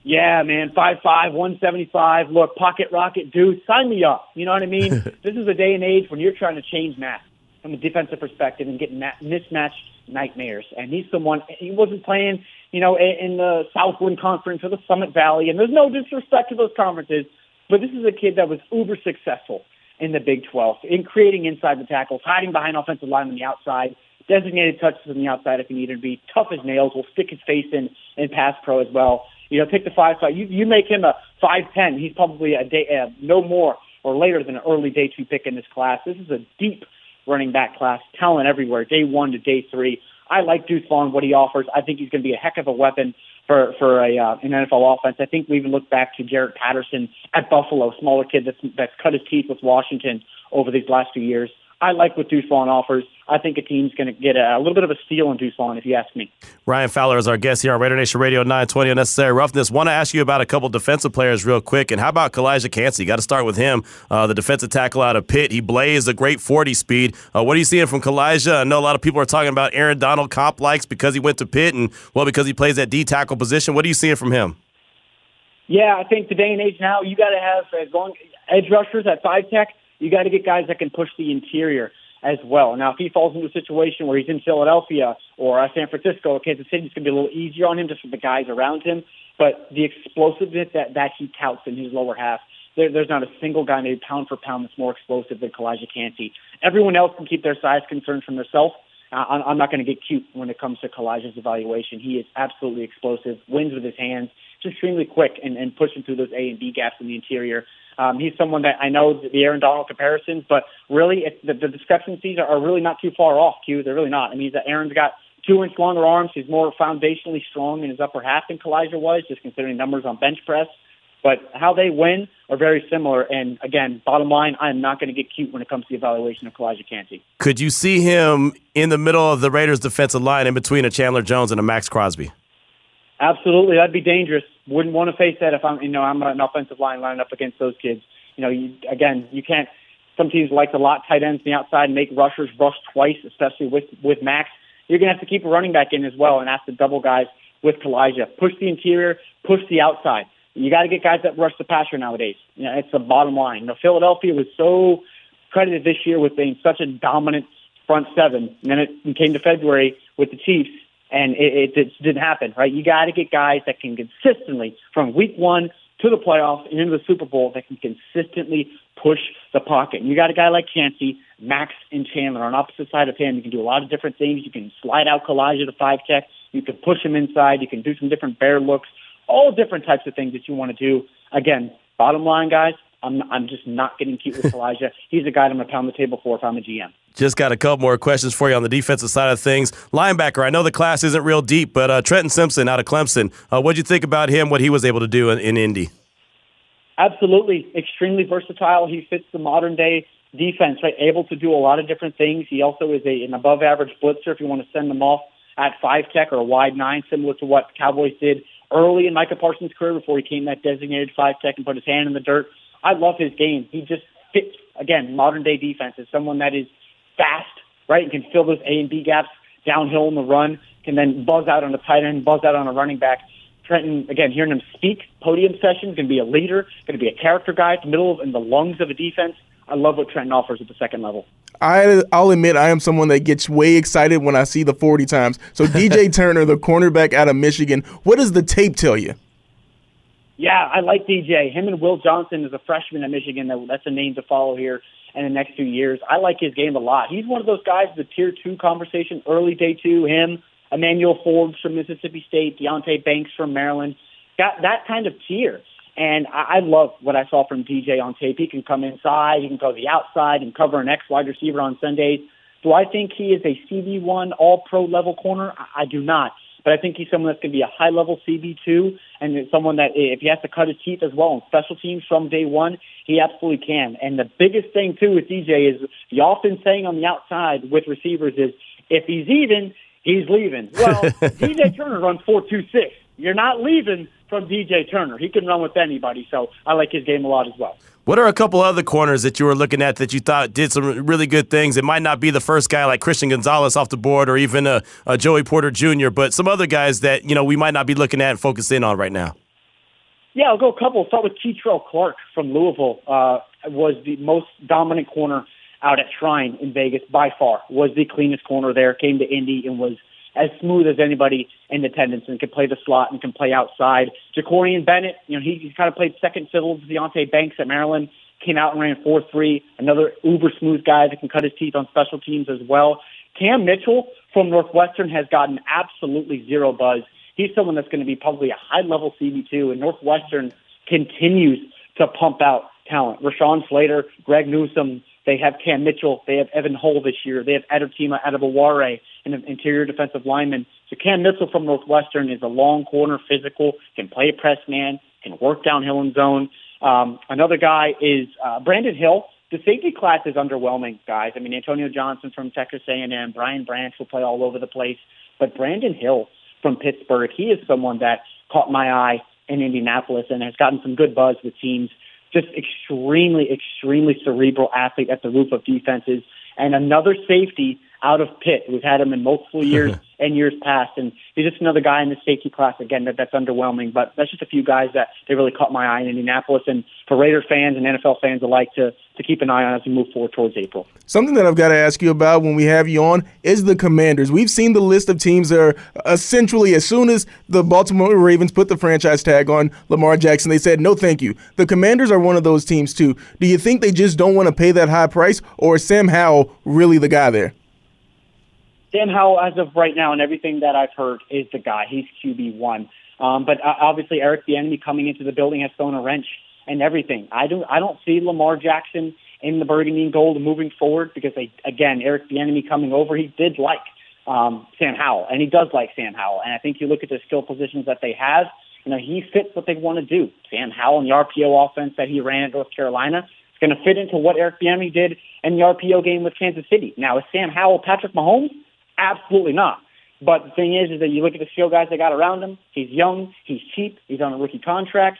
[SPEAKER 10] Yeah, man, five five, one seventy five. Look, pocket rocket, dude, sign me up. You know what I mean? this is a day and age when you're trying to change math from a defensive perspective and get ma- mismatched nightmares. And he's someone he wasn't playing, you know, in, in the Southland Conference or the Summit Valley. And there's no disrespect to those conferences, but this is a kid that was uber successful in the Big 12 in creating inside the tackles, hiding behind offensive line on the outside, designated touches on the outside if he needed to be, tough as nails, will stick his face in in pass pro as well. You know, take the five five. You you make him a five ten. He's probably a day uh, no more or later than an early day two pick in this class. This is a deep running back class, talent everywhere, day one to day three. I like Deuce Vaughn, what he offers. I think he's going to be a heck of a weapon for for a uh, an NFL offense. I think we even look back to Jaret Patterson at Buffalo, smaller kid that's that's cut his teeth with Washington over these last few years. I like what Vaughn offers. I think a team's going to get a, a, little bit of a steal on Deuce Vaughn, if you ask me.
[SPEAKER 2] Ryan Fowler is our guest here on Raider Nation Radio 920 Unnecessary Roughness. Want to ask you about a couple defensive players real quick. And how about Calijah Kancey? Got to start with him, uh, the defensive tackle out of Pitt. He blazed a great 40 speed. Uh, what are you seeing from Calijah? I know a lot of people are talking about Aaron Donald comp likes because he went to Pitt and, well, because he plays that D tackle position. What are you seeing from him?
[SPEAKER 10] Yeah, I think the day and age now, you got to have as long edge rushers at five tech. You got to get guys that can push the interior as well. Now, if he falls into a situation where he's in Philadelphia or uh, San Francisco or Kansas City, it's going to be a little easier on him just with the guys around him. But the explosiveness that, that he touts in his lower half, there, there's not a single guy maybe pound for pound that's more explosive than Calijah Kancey. Everyone else can keep their size concerns from themselves. Uh, I'm not going to get cute when it comes to Calijah's evaluation. He is absolutely explosive, wins with his hands, just extremely quick and, and pushing through those A and B gaps in the interior. Um, he's someone that I know the Aaron Donald comparisons, but really it, the, the discrepancies are, are really not too far off. Q, they're really not. I mean, Aaron's got two inch longer arms. He's more foundationally strong in his upper half than Calijah was, just considering numbers on bench press. But how they win are very similar. And again, bottom line, I'm not going to get cute when it comes to the evaluation of Calijah Kancey.
[SPEAKER 2] Could you see him in the middle of the Raiders' defensive line in between a Chandler Jones and a Maxx Crosby?
[SPEAKER 10] Absolutely, that'd be dangerous. Wouldn't want to face that if I'm, you know, I'm an offensive line lining up against those kids. You know, you, again, you can't. Some teams like to lot tight ends on the outside and make rushers rush twice, especially with with Maxx. You're gonna have to keep a running back in as well and ask the double guys with Calijah. Push the interior, push the outside. You got to get guys that rush the passer nowadays. You know, it's the bottom line. You know, Philadelphia was so credited this year with being such a dominant front seven, and then it came to February with the Chiefs and it, it, it didn't happen, right? You got to get guys that can consistently, from week one to the playoffs and into the Super Bowl, that can consistently push the pocket. And you got a guy like Kancey, Maxx, and Chandler on opposite side of him. You can do a lot of different things. You can slide out Calijah to five tech. You can push him inside. You can do some different bear looks. All different types of things that you want to do. Again, bottom line, guys, I'm I'm just not getting cute with Calijah. He's a guy I'm gonna pound the table for if I'm a GM.
[SPEAKER 2] Just got a couple more questions for you on the defensive side of things. Linebacker, I know the class isn't real deep, but uh, Trenton Simpson out of Clemson. Uh, what'd you think about him? What he was able to do in, in Indy?
[SPEAKER 10] Absolutely, extremely versatile. He fits the modern day defense. Right, able to do a lot of different things. He also is a, an above average blitzer. If you want to send him off at five tech or a wide nine, similar to what Cowboys did early in Micah Parsons' career before he came that designated five tech and put his hand in the dirt. I love his game. He just fits again modern day defense as someone that is fast, right, and can fill those A and B gaps downhill in the run, can then buzz out on a tight end, buzz out on a running back. Trenton, again, hearing him speak, podium sessions, going to be a leader, going to be a character guy, the middle of, in the lungs of a defense. I love what Trenton offers at the second level.
[SPEAKER 4] I, I'll admit I am someone that gets way excited when I see the 40 times. So DJ Turner, the cornerback out of Michigan, what does the tape tell you?
[SPEAKER 10] Yeah, I like DJ. Him and Will Johnson is a freshman at Michigan. That's a name to follow here in the next few years. I like his game a lot. He's one of those guys, the tier two conversation, early day two, him, Emmanuel Forbes from Mississippi State, Deonte Banks from Maryland, got that kind of tier. And I, I love what I saw from DJ on tape. He can come inside, he can go to the outside and cover an X wide receiver on Sundays. Do I think he is a CB1 all pro level corner? I, I do not. But I think he's someone that's going to be a high level CB2 and someone that if he has to cut his teeth as well on special teams from day one, he absolutely can. And the biggest thing too with DJ is the often saying on the outside with receivers is if he's even, he's leaving. Well, DJ Turner runs four two six. You're not leaving from DJ Turner. He can run with anybody, so I like his game a lot as well.
[SPEAKER 2] What are a couple other corners that you were looking at that you thought did some really good things? It might not be the first guy like Christian Gonzalez off the board or even a, a Joey Porter Jr., but some other guys that you know we might not be looking at and focus in on right now.
[SPEAKER 10] Yeah, I'll go a couple. Start with Kei'Trel Clark from Louisville. Uh, was the most dominant corner out at Shrine in Vegas by far. Was the cleanest corner there. Came to Indy and was as smooth as anybody in attendance and can play the slot and can play outside. Jakorian Bennett, you know, he, kind of played second fiddle to Deonte Banks at Maryland, came out and ran 4-3. Another uber smooth guy that can cut his teeth on special teams as well. Cam Mitchell from Northwestern has gotten absolutely zero buzz. He's someone that's going to be probably a high level CB2 and Northwestern continues to pump out talent. Rashawn Slater, Greg Newsom, they have Cam Mitchell. They have Evan Hull this year. They have Adetomiwa Adebawore. An interior defensive lineman. So Cam Mitchell from Northwestern is a long corner, physical, can play a press man, can work downhill in zone. Um, another guy is uh, Brandon Hill. The safety class is underwhelming, guys. I mean, Antonio Johnson from Texas A&M, Brian Branch will play all over the place, but Brandon Hill from Pittsburgh, he is someone that caught my eye in Indianapolis and has gotten some good buzz with teams. Just extremely, extremely cerebral athlete at the roof of defenses. And another safety out of Pitt. We've had him in multiple years and years past, and he's just another guy in the safety class again that that's underwhelming. But that's just a few guys that they really caught my eye in Indianapolis, and for Raider fans and NFL fans alike to to keep an eye on as we move forward towards April.
[SPEAKER 4] Something that I've got to ask you about when we have you on is the Commanders. We've seen the list of teams that are uh, essentially as soon as the Baltimore Ravens put the franchise tag on Lamar Jackson, they said no, thank you. The Commanders are one of those teams too. Do you think they just don't want to pay that high price, or is Sam Howell really the guy there?
[SPEAKER 10] Sam Howell, as of right now, and everything that I've heard, is the guy. He's QB one. Um, but uh, obviously, Eric Bieniemy coming into the building has thrown a wrench and everything. I don't. I don't see Lamar Jackson in the burgundy and gold moving forward because they, again, Eric Bieniemy coming over, he did like um, Sam Howell, and he does like Sam Howell. And I think you look at the skill positions that they have. You know, he fits what they want to do. Sam Howell and the RPO offense that he ran at North Carolina is going to fit into what Eric Bieniemy did in the RPO game with Kansas City. Now, is Sam Howell Patrick Mahomes? Absolutely not. But the thing is, is that you look at the skill guys they got around him. He's young. He's cheap. He's on a rookie contract.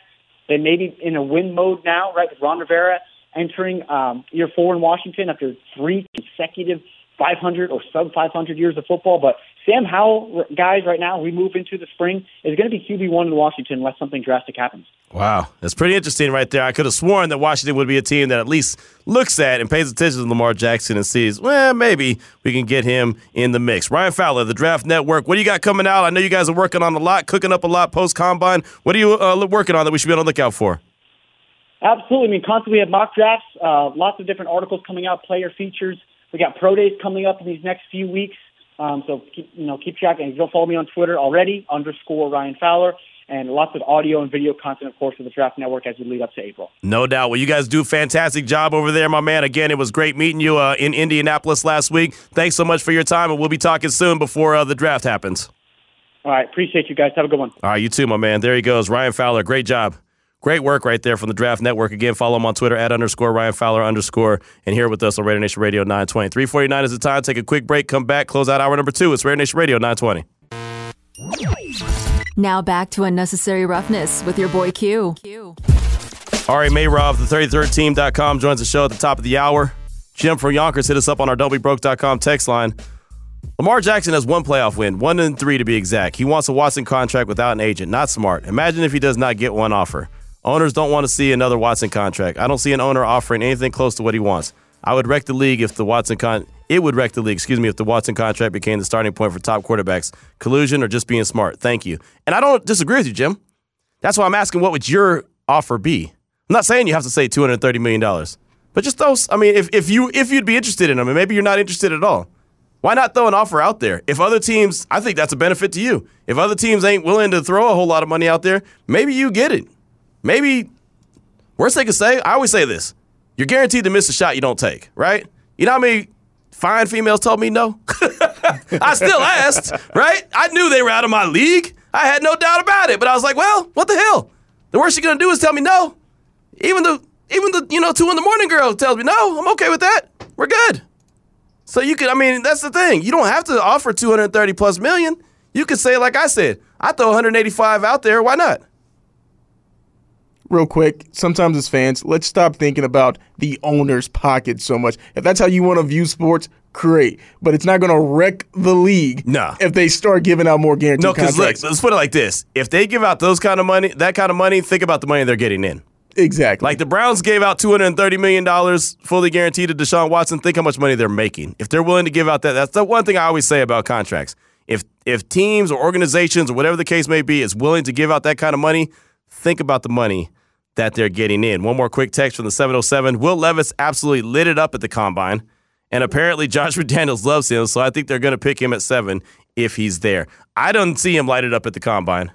[SPEAKER 10] They may be in a win mode now, right? With Ron Rivera entering um, year four in Washington after three consecutive 500 or sub 500 years of football. But Sam Howell, guys, right now, we move into the spring, is going to be QB1 in Washington unless something drastic happens.
[SPEAKER 2] Wow, that's pretty interesting right there. I could have sworn that Washington would be a team that at least looks at and pays attention to Lamar Jackson and sees, well, maybe we can get him in the mix. Ryan Fowler, the Draft Network. What do you got coming out? I know you guys are working on a lot, cooking up a lot post combine. What are you uh, working on that we should be on the lookout for?
[SPEAKER 10] Absolutely. I mean, constantly we have mock drafts, uh, lots of different articles coming out, player features. We got pro days coming up in these next few weeks. Um, so keep, you know, keep track. And you'll follow me on Twitter already, underscore Ryan Fowler, and lots of audio and video content, of course, for the Draft Network as we lead up to April.
[SPEAKER 2] No doubt. Well, you guys do a fantastic job over there, my man. Again, it was great meeting you uh, in Indianapolis last week. Thanks so much for your time, and we'll be talking soon before uh, the draft happens.
[SPEAKER 10] All right. Appreciate you guys. Have a good one.
[SPEAKER 2] All right. You too, my man. There he goes. Ryan Fowler. Great job. Great work right there from the Draft Network. Again, follow him on Twitter at underscore Ryan Fowler underscore and here with us on Raider Nation Radio 920. 349 is the time. Take a quick break, come back, close out hour number two. It's Raider Nation Radio 920.
[SPEAKER 5] Now back to Unnecessary Roughness with your boy Q. Q.
[SPEAKER 2] Ari Meirov, the 33rdteam.com, joins the show at the top of the hour. Jim from Yonkers hit us up on our don'tbebroke.com text line. Lamar Jackson has one playoff win, one and three to be exact. He wants a Watson contract without an agent. Not smart. Imagine if he does not get one offer. Owners don't want to see another Watson contract. I don't see an owner offering anything close to what he wants. I would wreck the league if the Watson con it would wreck the league, excuse me, if the Watson contract became the starting point for top quarterbacks. Collusion or just being smart. Thank you. And I don't disagree with you, Jim. That's why I'm asking what would your offer be? I'm not saying you have to say $230 million. But just those I mean, if, if you if you'd be interested in them, and maybe you're not interested at all. Why not throw an offer out there? If other teams, I think that's a benefit to you. If other teams ain't willing to throw a whole lot of money out there, maybe you get it. Maybe, worst they could say, I always say this you're guaranteed to miss a shot you don't take, right? You know how many fine females told me no? I still asked, right? I knew they were out of my league. I had no doubt about it, but I was like, well, what the hell? The worst you're gonna do is tell me no. Even the even the you know two in the morning girl tells me no. I'm okay with that. We're good. So you could, I mean, that's the thing. You don't have to offer 230 plus million. You could say, like I said, I throw 185 out there. Why not?
[SPEAKER 4] Real quick, sometimes as fans, let's stop thinking about the owner's pocket so much. If that's how you want to view sports, great. But it's not going to wreck the league
[SPEAKER 2] no.
[SPEAKER 4] if they start giving out more guaranteed
[SPEAKER 2] no, because look, let's put it like this. If they give out those kind of money, that kind of money, think about the money they're getting in.
[SPEAKER 4] Exactly.
[SPEAKER 2] Like the Browns gave out $230 million fully guaranteed to Deshaun Watson. Think how much money they're making. If they're willing to give out that, that's the one thing I always say about contracts. If if teams or organizations or whatever the case may be is willing to give out that kind of money, think about the money that they're getting in. One more quick text from the 707. Will Levis absolutely lit it up at the combine. And apparently Josh McDaniels loves him, so I think they're going to pick him at seven if he's there. I don't see him light it up at the combine.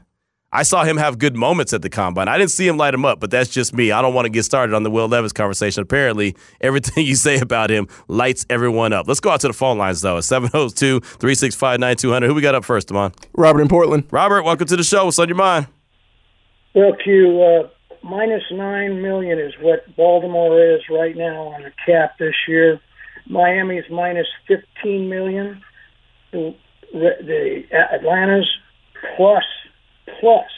[SPEAKER 2] I saw him have good moments at the combine. I didn't see him light him up, but that's just me. I don't want to get started on the Will Levis conversation. Apparently, everything you say about him lights everyone up. Let's go out to the phone lines, though. 702 365 9200. Who we got up first, Damon?
[SPEAKER 4] Robert in Portland.
[SPEAKER 2] Robert, welcome to the show. What's on your mind?
[SPEAKER 11] Well, Q, uh, minus nine million is what Baltimore is right now on the cap this year. Miami's minus fifteen million. The, the Atlanta's plus plus.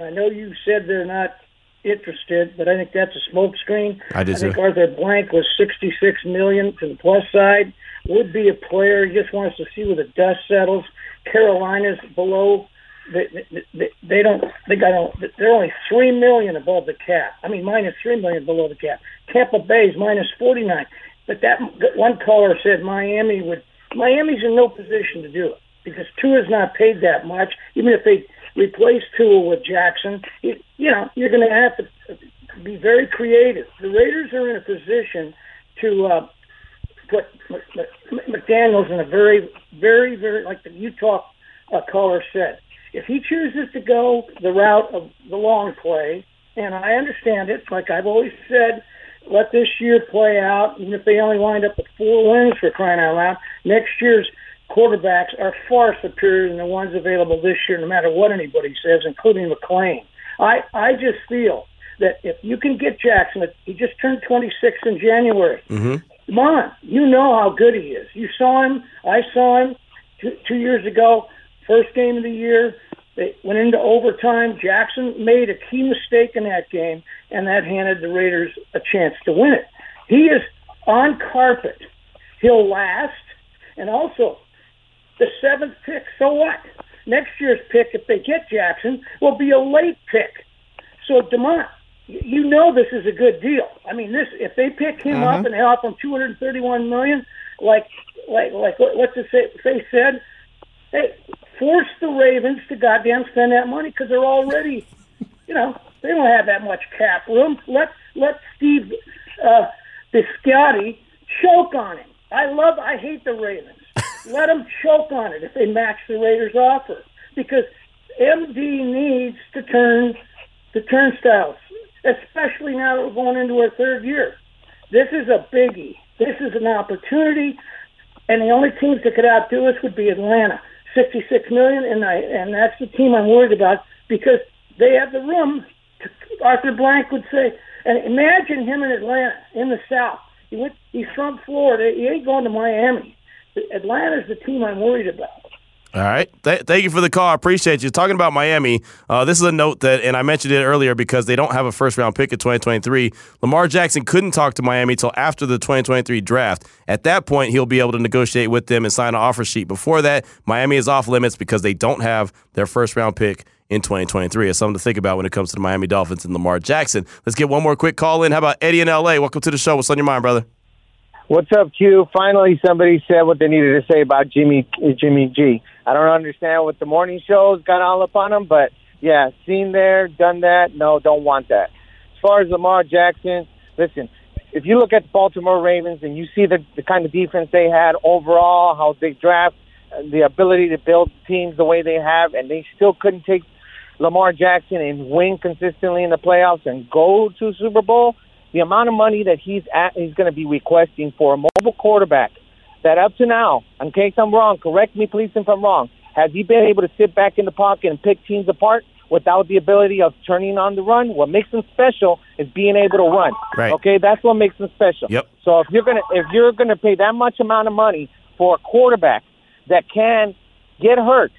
[SPEAKER 11] I know you said they're not interested, but I think that's a smokescreen.
[SPEAKER 2] I did
[SPEAKER 11] I think. Arthur Blank was sixty-six million to the plus side. Would be a player. He just wants to see where the dust settles. Carolina's below. They, they, they don't. They got. They're only three million above the cap. I mean, minus three million below the cap. Tampa Bay's minus forty-nine. But that one caller said Miami would. Miami's in no position to do it because Tua's not paid that much. Even if they replace Tua with Jackson, you, you know, you're going to have to be very creative. The Raiders are in a position to uh, put McDaniels in a very, very, very like the Utah uh, caller said. If he chooses to go the route of the long play, and I understand it, like I've always said, let this year play out. Even if they only wind up with four wins for crying out loud, next year's quarterbacks are far superior than the ones available this year, no matter what anybody says, including McClain. I I just feel that if you can get Jackson, he just turned 26 in January.
[SPEAKER 2] Mm-hmm.
[SPEAKER 11] Come on, you know how good he is. You saw him. I saw him two, two years ago, first game of the year. They went into overtime. Jackson made a key mistake in that game, and that handed the Raiders a chance to win it. He is on carpet. He'll last. And also, the seventh pick, so what? Next year's pick, if they get Jackson, will be a late pick. So, Demont, you know this is a good deal. I mean, this if they pick him
[SPEAKER 4] Uh-huh.
[SPEAKER 11] up and they offer him 231 million, like like like what- what's the say, said, hey, force the Ravens to goddamn spend that money because they're already, you know, they don't have that much cap room. Let let Steve uh, Bisciotti choke on him. I love, I hate the Ravens. let them choke on it if they match the Raiders' offer because MD needs to turn the turnstiles, especially now that we're going into our third year. This is a biggie. This is an opportunity, and the only teams that could outdo us would be Atlanta, sixty-six million, and I and that's the team I'm worried about because they have the room. Arthur Blank would say, and imagine him in Atlanta in the South. He went, he's from Florida. He ain't going to Miami. Atlanta's the team I'm worried about.
[SPEAKER 2] All right. Th- thank you for the call. I appreciate you. Talking about Miami, uh, this is a note that, and I mentioned it earlier because they don't have a first round pick in 2023. Lamar Jackson couldn't talk to Miami till after the 2023 draft. At that point, he'll be able to negotiate with them and sign an offer sheet. Before that, Miami is off limits because they don't have their first round pick in 2023. It's something to think about when it comes to the Miami Dolphins and Lamar Jackson. Let's get one more quick call in. How about Eddie in LA? Welcome to the show. What's on your mind, brother?
[SPEAKER 12] What's up, Q? Finally, somebody said what they needed to say about Jimmy Jimmy G. I don't understand what the morning shows got all up on him, but yeah, seen there, done that. No, don't want that. As far as Lamar Jackson, listen, if you look at the Baltimore Ravens and you see the, the kind of defense they had overall, how they draft, uh, the ability to build teams the way they have, and they still couldn't take Lamar Jackson and win consistently in the playoffs and go to Super Bowl, the amount of money that he's at, he's going to be requesting for a mobile quarterback that up to now, in case I'm wrong, correct me please if I'm wrong, has he been able to sit back in the pocket and pick teams apart without the ability of turning on the run? What makes him special is being able to run.
[SPEAKER 2] Right.
[SPEAKER 12] Okay, that's what makes him special.
[SPEAKER 2] Yep.
[SPEAKER 12] So if you're gonna if you're gonna pay that much amount of money for a quarterback that can get hurt,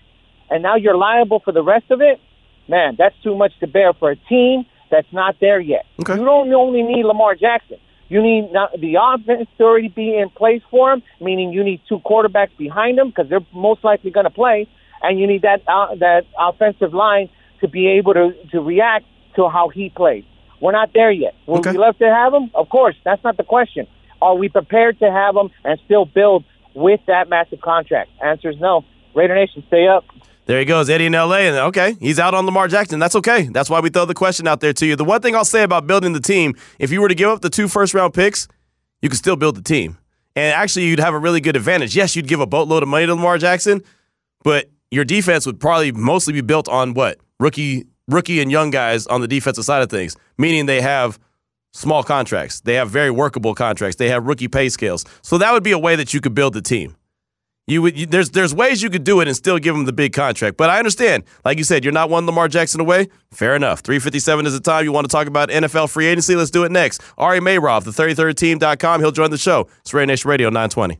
[SPEAKER 12] and now you're liable for the rest of it, man, that's too much to bear for a team that's not there yet.
[SPEAKER 2] Okay.
[SPEAKER 12] You don't only need Lamar Jackson. You need not, the offense to already be in place for him, meaning you need two quarterbacks behind him because they're most likely going to play, and you need that uh, that offensive line to be able to to react to how he plays. We're not there yet. Would
[SPEAKER 2] Okay.
[SPEAKER 12] we love to have him? Of course, that's not the question. Are we prepared to have him and still build with that massive contract? Answer is no. Raider Nation, stay up.
[SPEAKER 2] There he goes, Eddie in LA. And okay, he's out on Lamar Jackson. That's okay. That's why we throw the question out there to you. The one thing I'll say about building the team, if you were to give up the two first round picks, you could still build the team. And actually, you'd have a really good advantage. Yes, you'd give a boatload of money to Lamar Jackson, but your defense would probably mostly be built on what? Rookie rookie and young guys on the defensive side of things, meaning they have small contracts. They have very workable contracts. They have rookie pay scales. So that would be a way that you could build the team. You would you, there's there's ways you could do it and still give him the big contract. But I understand, like you said, you're not one Lamar Jackson away. Fair enough. 357 is the time you want to talk about NFL free agency. Let's do it next. Ari Meirov, the 33rdteam.com. He'll join the show. It's Raider Nation Radio 920.